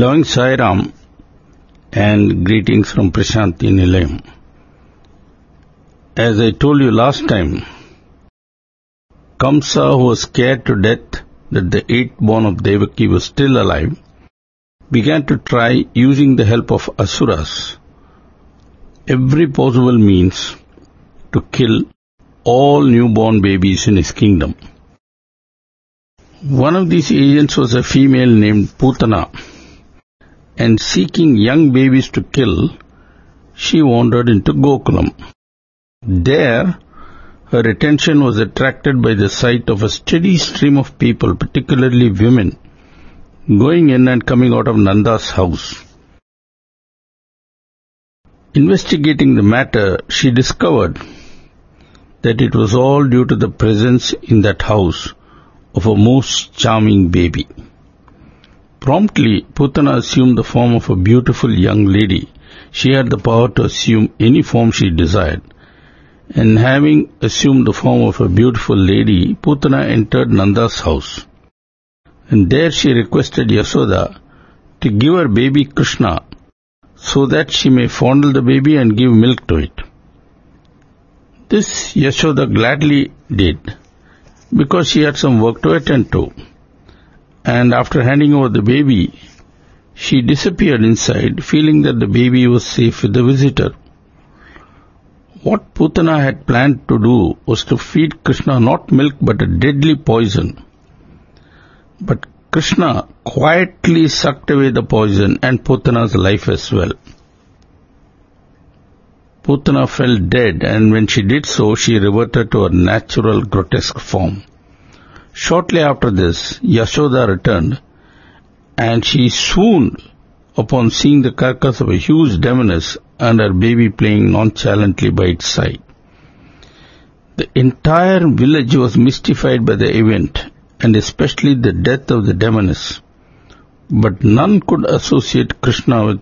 Loving Sai Ram and greetings from Prashanti Nilayam. As I told you last time, Kamsa, who was scared to death that the eighth born of Devaki was still alive, began to try using the help of Asuras every possible means to kill all newborn babies in his kingdom. One of these agents was a female named Putana, and seeking young babies to kill, she wandered into Gokulam. There, her attention was attracted by the sight of a steady stream of people, particularly women, going in and coming out of Nanda's house. Investigating the matter, she discovered that it was all due to the presence in that house of a most charming baby. Promptly, Putana assumed the form of a beautiful young lady. She had the power to assume any form she desired. And having assumed the form of a beautiful lady, Putana entered Nanda's house. And there she requested Yasoda to give her baby Krishna so that she may fondle the baby and give milk to it. This Yashoda gladly did because she had some work to attend to. And after handing over the baby, she disappeared inside, feeling that the baby was safe with the visitor. What Putana had planned to do was to feed Krishna not milk but a deadly poison. But Krishna quietly sucked away the poison and Putana's life as well. Putana fell dead and when she did so, she reverted to her natural grotesque form. Shortly after this, Yashoda returned and she swooned upon seeing the carcass of a huge demoness and her baby playing nonchalantly by its side. The entire village was mystified by the event and especially the death of the demoness, but none could associate Krishna with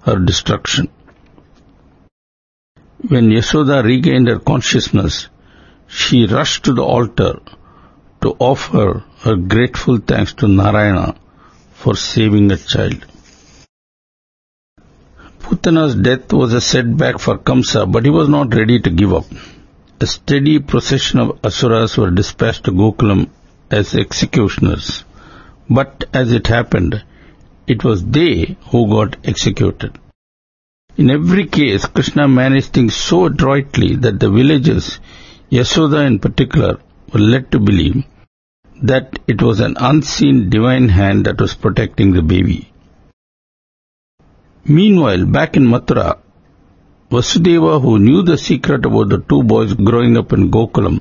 her destruction. When Yashoda regained her consciousness, she rushed to the altar to offer her grateful thanks to Narayana for saving a child. Putana's death was a setback for Kamsa, but he was not ready to give up. A steady procession of asuras were dispatched to Gokulam as executioners, but as it happened, it was they who got executed. In every case, Krishna managed things so adroitly that the villagers, Yasoda in particular, were led to believe that it was an unseen divine hand that was protecting the baby. Meanwhile, back in Mathura, Vasudeva, who knew the secret about the two boys growing up in Gokulam,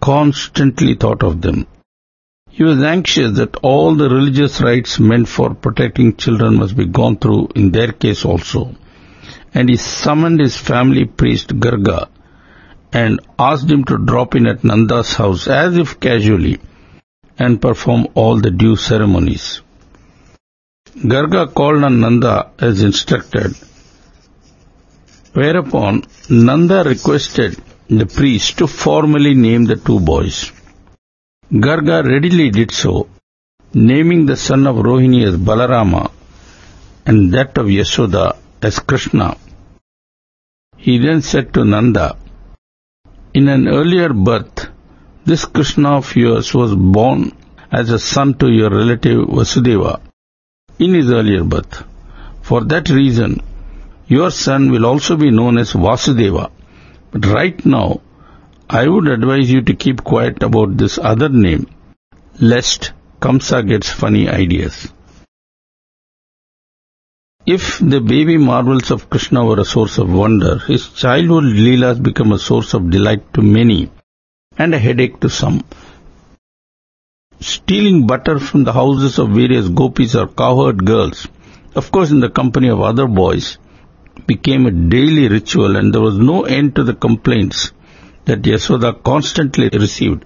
constantly thought of them. He was anxious that all the religious rites meant for protecting children must be gone through in their case also. And he summoned his family priest Garga and asked him to drop in at Nanda's house as if casually and perform all the due ceremonies. Garga called on Nanda as instructed, whereupon Nanda requested the priest to formally name the two boys. Garga readily did so, naming the son of Rohini as Balarama and that of Yashoda as Krishna. He then said to Nanda, In an earlier birth, this Krishna of yours was born as a son to your relative Vasudeva in his earlier birth. For that reason, your son will also be known as Vasudeva. But right now, I would advise you to keep quiet about this other name, lest Kamsa gets funny ideas. If the baby marvels of Krishna were a source of wonder, his childhood leelas become a source of delight to many and a headache to some. Stealing butter from the houses of various gopis or cowherd girls, of course in the company of other boys, became a daily ritual and there was no end to the complaints that Yasoda constantly received.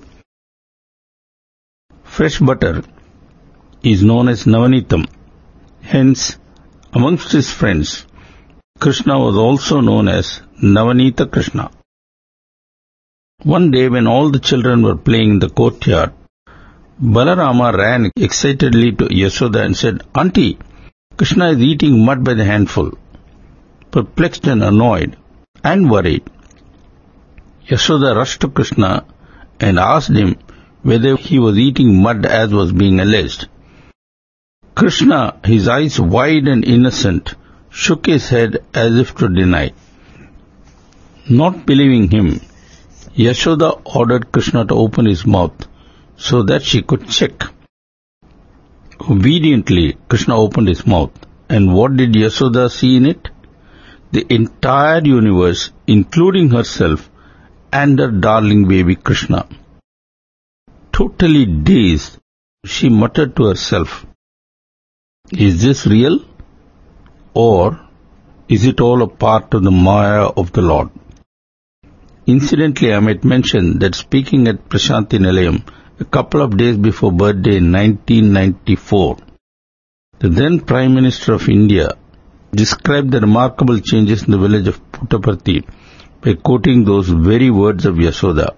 Fresh butter is known as Navanitam. Hence, amongst his friends, Krishna was also known as Navanita Krishna. One day when all the children were playing in the courtyard, Balarama ran excitedly to Yasoda and said, Auntie, Krishna is eating mud by the handful. Perplexed and annoyed and worried, Yasoda rushed to Krishna and asked him whether he was eating mud as was being alleged. Krishna, his eyes wide and innocent, shook his head as if to deny. Not believing him, Yashoda ordered Krishna to open his mouth so that she could check. Obediently, Krishna opened his mouth. And what did Yashoda see in it? The entire universe, including herself and her darling baby Krishna. Totally dazed, she muttered to herself, Is this real? Or is it all a part of the Maya of the Lord? Incidentally, I might mention that speaking at Prashanti Nilayam a couple of days before birthday in 1994, the then Prime Minister of India described the remarkable changes in the village of Puttaparthi by quoting those very words of Yasoda.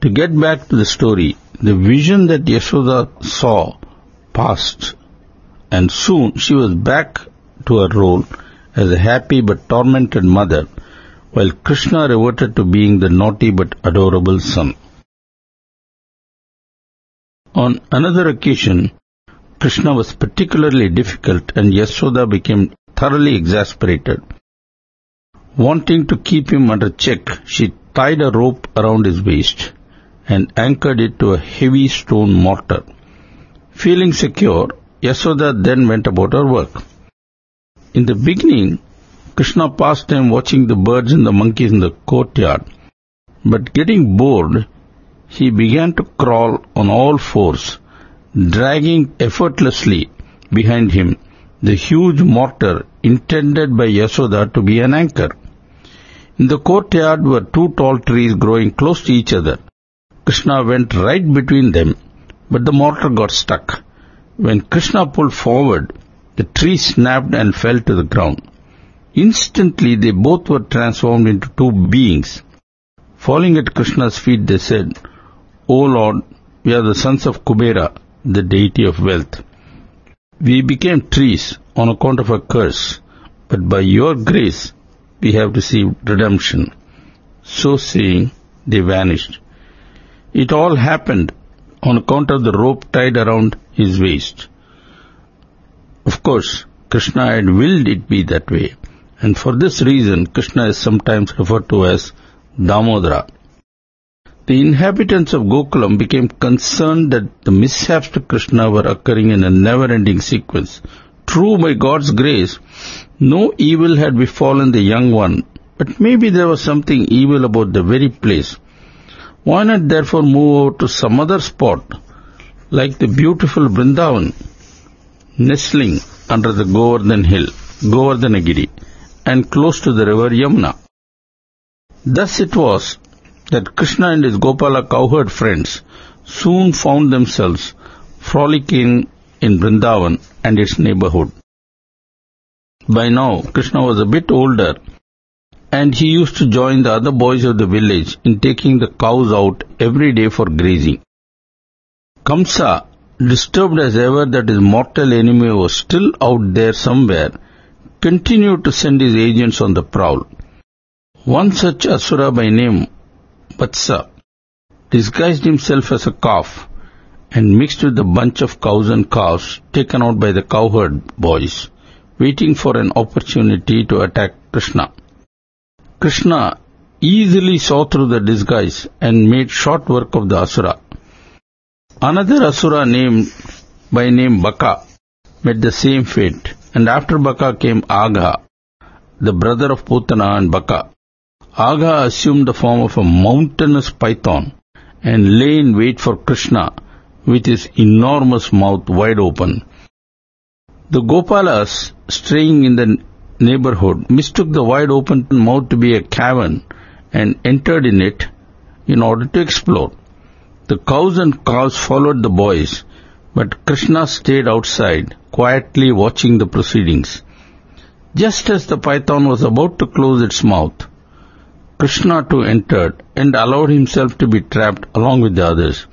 To get back to the story, the vision that Yasoda saw passed and soon she was back to her role as a happy but tormented mother while Krishna reverted to being the naughty but adorable son. On another occasion, Krishna was particularly difficult and Yasoda became thoroughly exasperated. Wanting to keep him under check, she tied a rope around his waist and anchored it to a heavy stone mortar. Feeling secure, Yasoda then went about her work. In the beginning, Krishna passed time watching the birds and the monkeys in the courtyard, but getting bored, he began to crawl on all fours, dragging effortlessly behind him the huge mortar intended by Yasoda to be an anchor. In the courtyard were two tall trees growing close to each other. Krishna went right between them, but the mortar got stuck. When Krishna pulled forward, the tree snapped and fell to the ground. Instantly they both were transformed into two beings. Falling at Krishna's feet, they said, O Lord, we are the sons of Kubera, the deity of wealth. We became trees on account of a curse, but by your grace we have received redemption. So saying, they vanished. It all happened on account of the rope tied around his waist. Of course, Krishna had willed it be that way, and for this reason Krishna is sometimes referred to as Damodara. The inhabitants of Gokulam became concerned that the mishaps to Krishna were occurring in a never-ending sequence. True, by God's grace, no evil had befallen the young one, but maybe there was something evil about the very place. Why not therefore move over to some other spot, like the beautiful Vrindavan, nestling under the Govardhan hill, Govardhanagiri, and close to the river Yamuna. Thus it was that Krishna and his Gopala cowherd friends soon found themselves frolicking in Vrindavan and its neighborhood. By now, Krishna was a bit older and he used to join the other boys of the village in taking the cows out every day for grazing. Kamsa, disturbed as ever that his mortal enemy was still out there somewhere, continued to send his agents on the prowl. One such asura by name Vatsa disguised himself as a calf and mixed with a bunch of cows and calves taken out by the cowherd boys, waiting for an opportunity to attack Krishna. Krishna easily saw through the disguise and made short work of the asura. Another asura named by name Baka met the same fate, and after Baka came Agha, the brother of Putana and Baka. Agha assumed the form of a mountainous python and lay in wait for Krishna with his enormous mouth wide open. The Gopalas straying in the neighborhood mistook the wide open mouth to be a cavern and entered in it in order to explore. The cows and calves followed the boys, but Krishna stayed outside, quietly watching the proceedings. Just as the python was about to close its mouth, Krishna too entered and allowed himself to be trapped along with the others.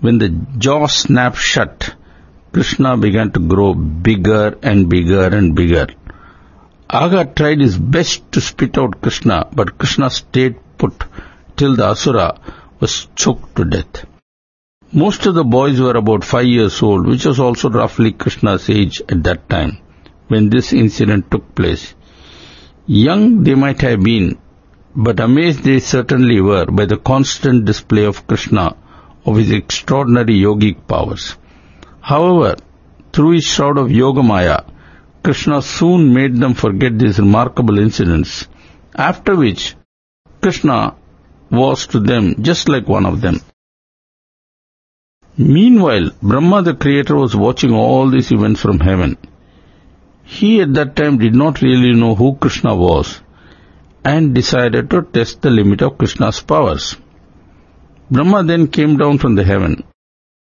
when the jaw snapped shut, Krishna began to grow bigger and bigger and bigger. Agha tried his best to spit out Krishna, but Krishna stayed put till the Asura was choked to death. Most of the boys were about five years old, which was also roughly Krishna's age at that time when this incident took place. Young they might have been, but amazed they certainly were by the constant display of Krishna of his extraordinary yogic powers. However, through his shroud of Yogamaya, Krishna soon made them forget these remarkable incidents, after which Krishna was to them just like one of them. Meanwhile, Brahma the creator was watching all these events from heaven. He at that time did not really know who Krishna was and decided to test the limit of Krishna's powers. Brahma then came down from the heaven.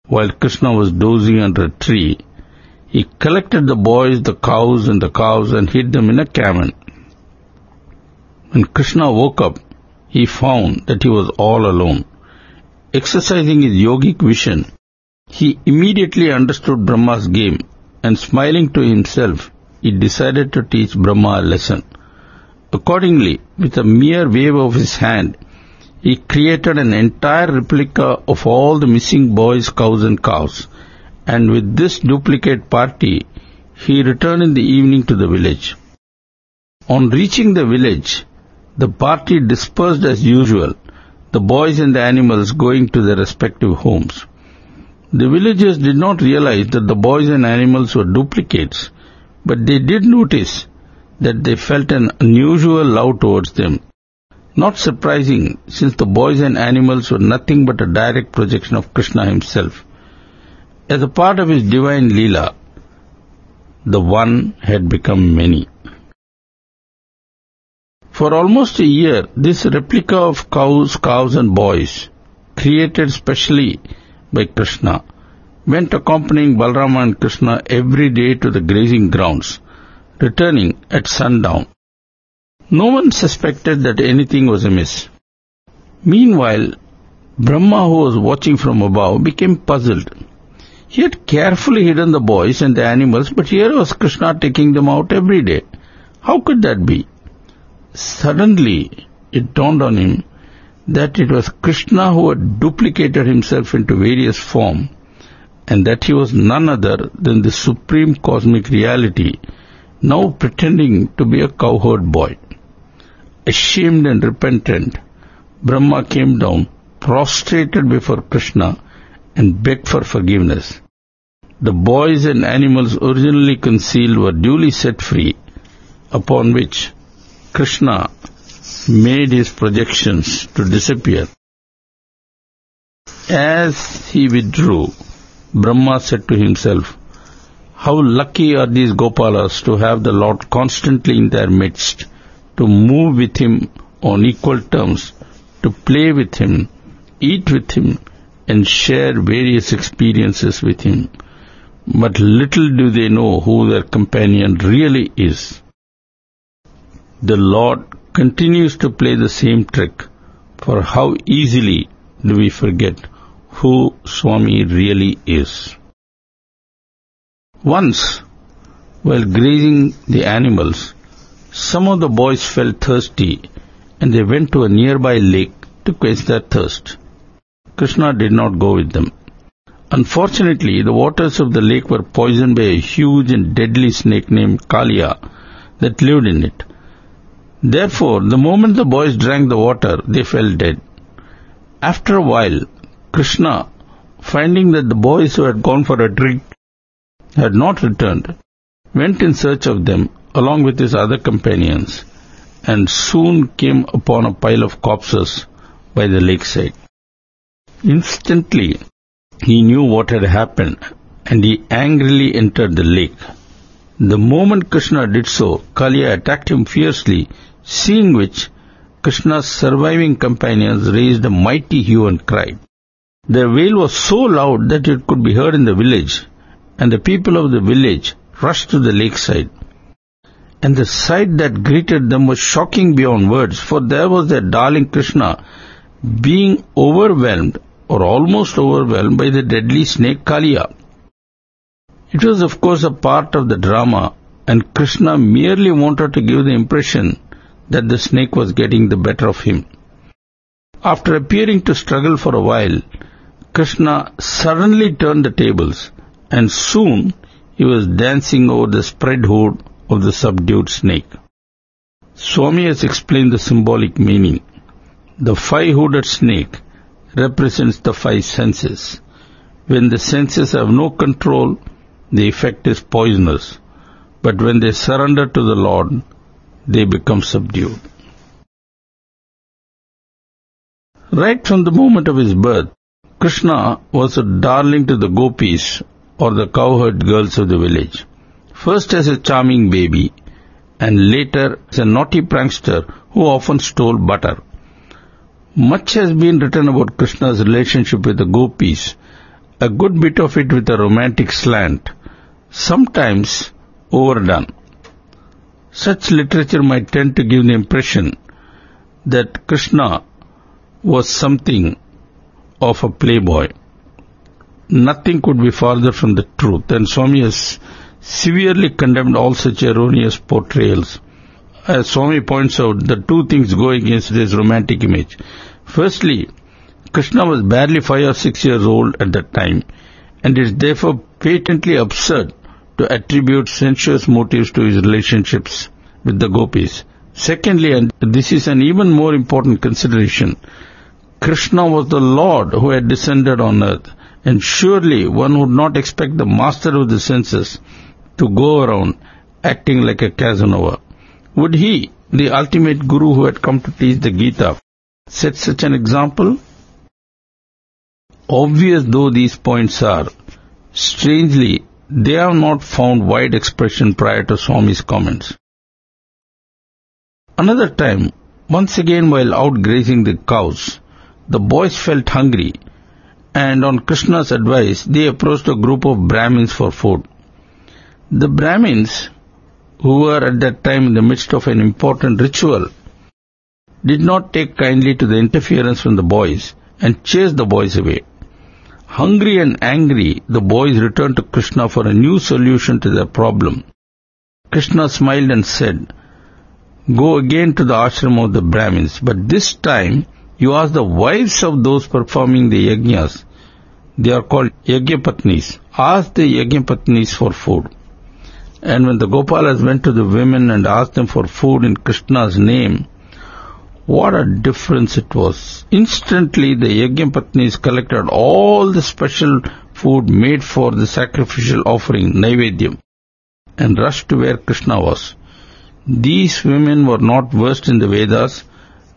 While Krishna was dozing under a tree, he collected the boys, the cows and the calves and hid them in a cavern. When Krishna woke up, he found that he was all alone. Exercising his yogic vision, he immediately understood Brahma's game and smiling to himself, he decided to teach Brahma a lesson. Accordingly, with a mere wave of his hand, he created an entire replica of all the missing boys, cows and calves. And with this duplicate party, he returned in the evening to the village. On reaching the village, the party dispersed as usual, the boys and the animals going to their respective homes. The villagers did not realize that the boys and animals were duplicates, but they did notice that they felt an unusual love towards them. Not surprising, since the boys and animals were nothing but a direct projection of Krishna himself. As a part of his divine Leela, the one had become many. For almost a year, this replica of cows, cows and boys, created specially by Krishna, went accompanying Balrama and Krishna every day to the grazing grounds, returning at sundown. No one suspected that anything was amiss. Meanwhile, Brahma, who was watching from above, became puzzled. He had carefully hidden the boys and the animals, but here was Krishna taking them out every day. How could that be? Suddenly, it dawned on him that it was Krishna who had duplicated himself into various forms and that he was none other than the supreme cosmic reality, now pretending to be a cowherd boy. Ashamed and repentant, Brahma came down, prostrated before Krishna, and begged for forgiveness. The boys and animals originally concealed were duly set free, upon which Krishna made his projections to disappear. As he withdrew, Brahma said to himself, How lucky are these Gopalas to have the Lord constantly in their midst, to move with him on equal terms, to play with him, eat with him, and share various experiences with him. But little do they know who their companion really is. The Lord continues to play the same trick, for how easily do we forget who Swami really is. Once, while grazing the animals, some of the boys felt thirsty and they went to a nearby lake to quench their thirst. Krishna did not go with them. Unfortunately, the waters of the lake were poisoned by a huge and deadly snake named Kalia that lived in it. Therefore, the moment the boys drank the water, they fell dead. After a while, Krishna, finding that the boys who had gone for a drink had not returned, went in search of them along with his other companions and soon came upon a pile of corpses by the lakeside. Instantly, he knew what had happened and he angrily entered the lake. The moment Krishna did so, Kaliya attacked him fiercely, seeing which Krishna's surviving companions raised a mighty hue and cry. Their wail was so loud that it could be heard in the village, and the people of the village rushed to the lakeside. And the sight that greeted them was shocking beyond words, for there was their darling Krishna being overwhelmed or almost overwhelmed by the deadly snake Kaliya. It was of course a part of the drama and Krishna merely wanted to give the impression that the snake was getting the better of him. After appearing to struggle for a while, Krishna suddenly turned the tables and soon he was dancing over the spread hood of the subdued snake. Swami has explained the symbolic meaning. The five-hooded snake represents the five senses. When the senses have no control, the effect is poisonous. But when they surrender to the Lord, they become subdued. Right from the moment of his birth, Krishna was a darling to the gopis or the cowherd girls of the village. First as a charming baby and later as a naughty prankster who often stole butter. Much has been written about Krishna's relationship with the gopis, a good bit of it with a romantic slant, sometimes overdone. Such literature might tend to give the impression that Krishna was something of a playboy. Nothing could be farther from the truth, and Swami has severely condemned all such erroneous portrayals. As Swami points out, the two things go against this romantic image. Firstly, Krishna was barely five or six years old at that time, and it is therefore patently absurd to attribute sensuous motives to his relationships with the gopis. Secondly, and this is an even more important consideration, Krishna was the Lord who had descended on earth, and surely one would not expect the master of the senses to go around acting like a Casanova. Would he, the ultimate guru who had come to teach the Gita, set such an example? Obvious though these points are, strangely, they have not found wide expression prior to Swami's comments. Another time, once again while out grazing the cows, the boys felt hungry and on Krishna's advice, they approached a group of Brahmins for food. The Brahmins, who were at that time in the midst of an important ritual, did not take kindly to the interference from the boys and chased the boys away. Hungry and angry, the boys returned to Krishna for a new solution to their problem. Krishna smiled and said, Go again to the ashram of the Brahmins, but this time you ask the wives of those performing the yajnas. They are called yajnapatnis. Ask the yajnapatnis for food. And when the Gopalas went to the women and asked them for food in Krishna's name, what a difference it was. Instantly the yajnapatnis collected all the special food made for the sacrificial offering, Naivedyam, and rushed to where Krishna was. These women were not versed in the Vedas,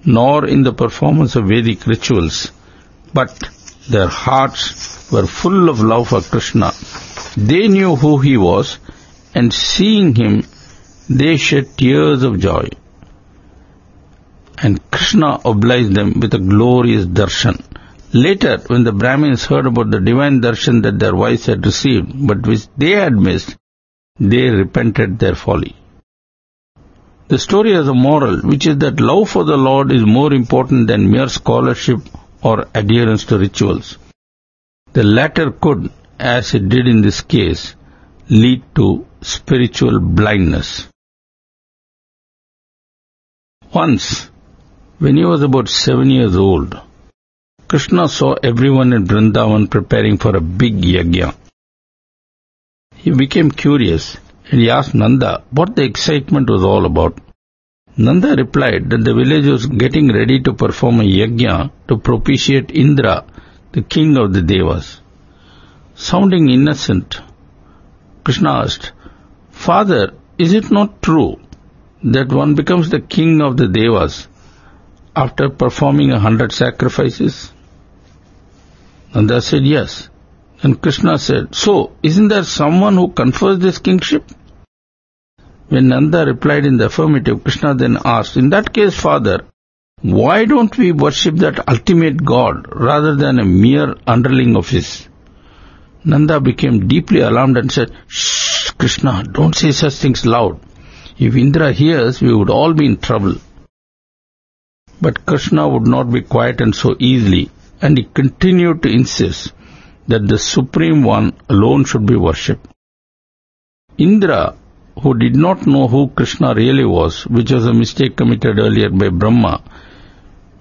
nor in the performance of Vedic rituals, but their hearts were full of love for Krishna. They knew who he was, and seeing him, they shed tears of joy. And Krishna obliged them with a glorious darshan. Later, when the Brahmins heard about the divine darshan that their wives had received, but which they had missed, they repented their folly. The story has a moral, which is that love for the Lord is more important than mere scholarship or adherence to rituals. The latter could, as it did in this case, lead to spiritual blindness. Once, when he was about seven years old, Krishna saw everyone in Vrindavan preparing for a big yajna. He became curious and he asked Nanda what the excitement was all about. Nanda replied that the village was getting ready to perform a yajna to propitiate Indra, the king of the Devas. Sounding innocent, Krishna asked, Father, is it not true that one becomes the king of the Devas after performing a hundred sacrifices? Nanda said, yes. And Krishna said, so, isn't there someone who confers this kingship? When Nanda replied in the affirmative, Krishna then asked, in that case, father, why don't we worship that ultimate God rather than a mere underling of his? Nanda became deeply alarmed and said, Shh, Krishna, don't say such things loud. If Indra hears, we would all be in trouble. But Krishna would not be quietened so easily. and he continued to insist that the Supreme One alone should be worshipped. Indra, who did not know who Krishna really was, which was a mistake committed earlier by Brahma,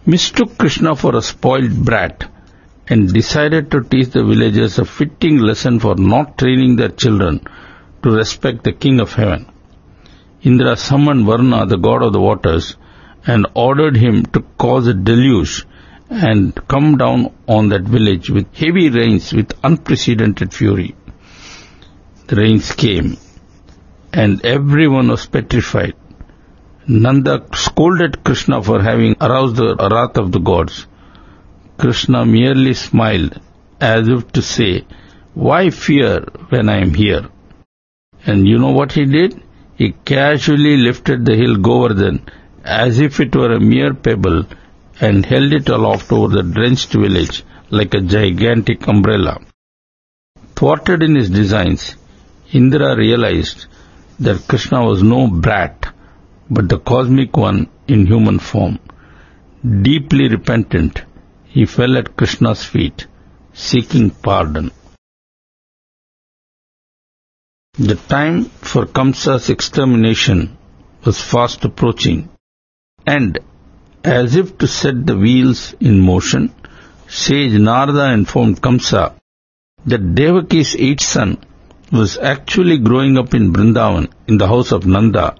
mistook Krishna for a spoiled brat and decided to teach the villagers a fitting lesson for not training their children to respect the King of Heaven. Indra summoned Varuna, the god of the waters, and ordered him to cause a deluge and come down on that village with heavy rains with unprecedented fury. The rains came, and everyone was petrified. Nanda scolded Krishna for having aroused the wrath of the gods. Krishna merely smiled as if to say, Why fear when I am here? And you know what he did? He casually lifted the hill Govardhan as if it were a mere pebble and held it aloft over the drenched village like a gigantic umbrella. Thwarted in his designs, Indra realized that Krishna was no brat, but the cosmic one in human form. Deeply repentant, he fell at Krishna's feet, seeking pardon. The time for Kamsa's extermination was fast approaching, and as if to set the wheels in motion, sage Narada informed Kamsa that Devaki's eighth son was actually growing up in Brindavan in the house of Nanda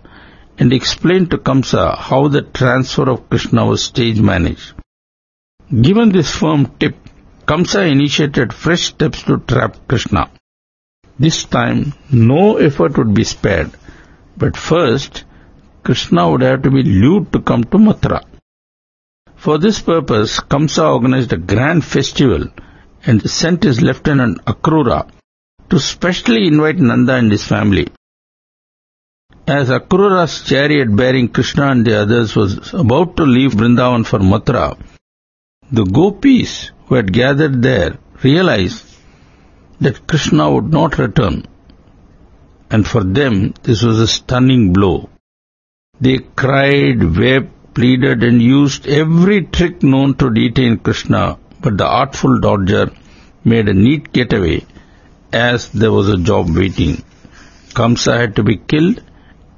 and explained to Kamsa how the transfer of Krishna was stage managed. Given this firm tip, Kamsa initiated fresh steps to trap Krishna. This time, no effort would be spared, but first, Krishna would have to be lured to come to Mathura. For this purpose, Kamsa organized a grand festival and sent his lieutenant Akrura to specially invite Nanda and his family. As Akrura's chariot bearing Krishna and the others was about to leave Vrindavan for Mathura, the gopis who had gathered there realized that Krishna would not return, and for them this was a stunning blow. They cried, wept, pleaded, and used every trick known to detain Krishna, but the artful dodger made a neat getaway as there was a job waiting. Kamsa had to be killed,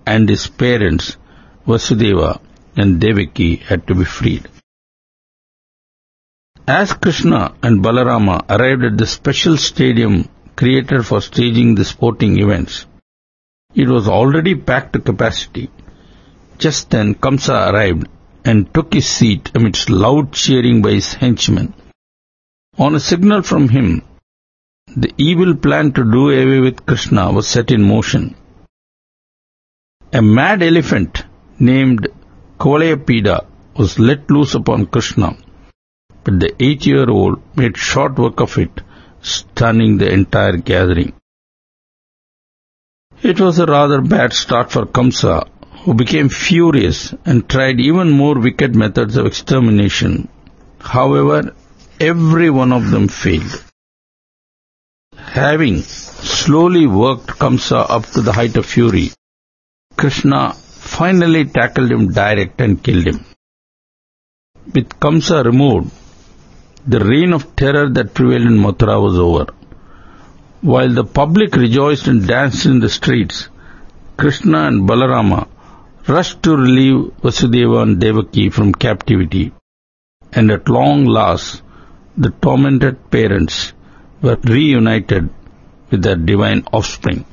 and his parents, Vasudeva and Devaki, had to be freed. As Krishna and Balarama arrived at the special stadium created for staging the sporting events, it was already packed to capacity. Just then Kamsa arrived and took his seat amidst loud cheering by his henchmen. On a signal from him, the evil plan to do away with Krishna was set in motion. A mad elephant named Kolayapida was let loose upon Krishna but the eight-year-old made short work of it, stunning the entire gathering. It was a rather bad start for Kamsa, who became furious and tried even more wicked methods of extermination. However, every one of them failed. Having slowly worked Kamsa up to the height of fury, Krishna finally tackled him direct and killed him. With Kamsa removed, the reign of terror that prevailed in Mathura was over. While the public rejoiced and danced in the streets, Krishna and Balarama rushed to relieve Vasudeva and Devaki from captivity, and at long last the tormented parents were reunited with their divine offspring.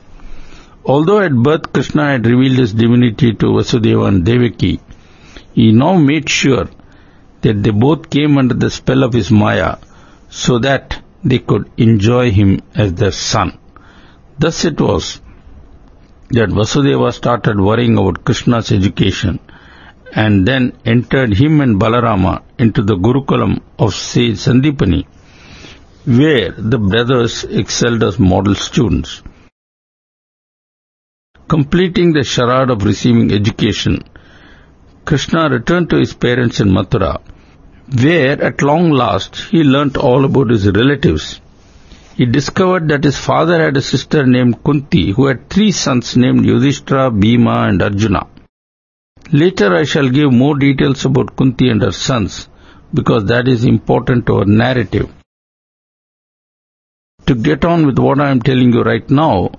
Although at birth Krishna had revealed his divinity to Vasudeva and Devaki, he now made sure that they both came under the spell of his Maya so that they could enjoy him as their son. Thus it was that Vasudeva started worrying about Krishna's education and then entered him and Balarama into the Gurukulam of sage Sandipani, where the brothers excelled as model students. Completing the charade of receiving education, Krishna returned to his parents in Mathura, where at long last he learnt all about his relatives. He discovered that his father had a sister named Kunti who had three sons named Yudhishthira, Bhima and Arjuna. Later I shall give more details about Kunti and her sons, because that is important to our narrative. To get on with what I am telling you right now,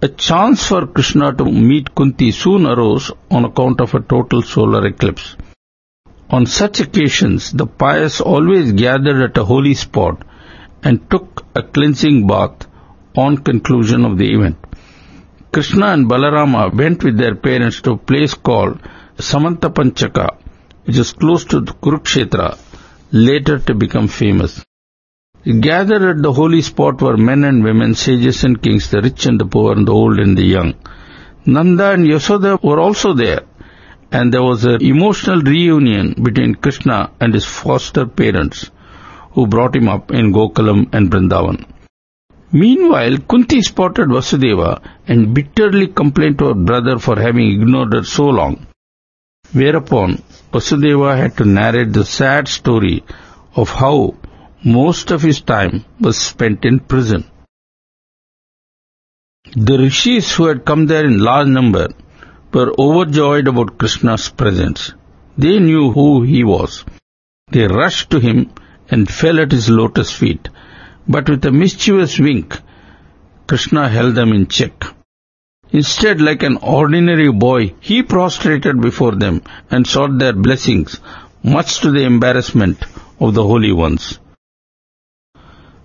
a chance for Krishna to meet Kunti soon arose on account of a total solar eclipse. On such occasions, the pious always gathered at a holy spot and took a cleansing bath on conclusion of the event. Krishna and Balarama went with their parents to a place called Samantapanchaka, which is close to the Kurukshetra, later to become famous. Gathered at the holy spot were men and women, sages and kings, the rich and the poor, and the old and the young. Nanda and Yasoda were also there, and there was an emotional reunion between Krishna and his foster parents, who brought him up in Gokulam and Vrindavan. Meanwhile, Kunti spotted Vasudeva and bitterly complained to her brother for having ignored her so long. Whereupon, Vasudeva had to narrate the sad story of how most of his time was spent in prison. The rishis who had come there in large number were overjoyed about Krishna's presence. They knew who he was. They rushed to him and fell at his lotus feet, but with a mischievous wink, Krishna held them in check. Instead, like an ordinary boy, he prostrated before them and sought their blessings, much to the embarrassment of the holy ones.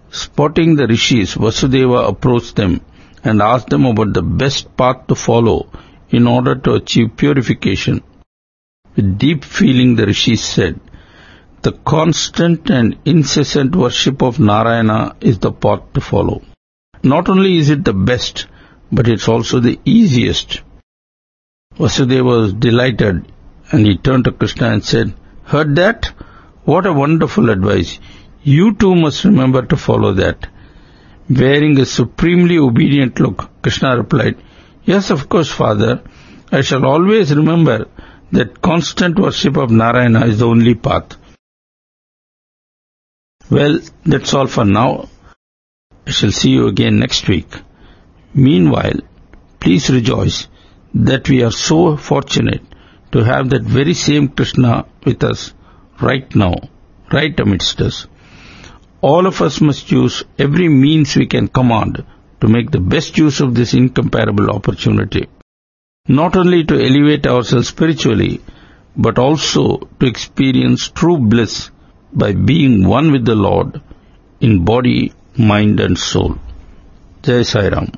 Spotting the rishis, Vasudeva approached them and asked them about the best path to follow in order to achieve purification. With deep feeling, the rishis said, The constant and incessant worship of Narayana is the path to follow. Not only is it the best, but it's also the easiest. Vasudeva was delighted and he turned to Krishna and said, Heard that? What a wonderful advice. You too must remember to follow that. Wearing a supremely obedient look, Krishna replied, Yes, of course, Father. I shall always remember that constant worship of Narayana is the only path. Well, that's all for now. I shall see you again next week. Meanwhile, please rejoice that we are so fortunate to have that very same Krishna with us right now, right amidst us. All of us must use every means we can command to make the best use of this incomparable opportunity. Not only to elevate ourselves spiritually, but also to experience true bliss by being one with the Lord in body, mind and soul. Jai Sai Ram.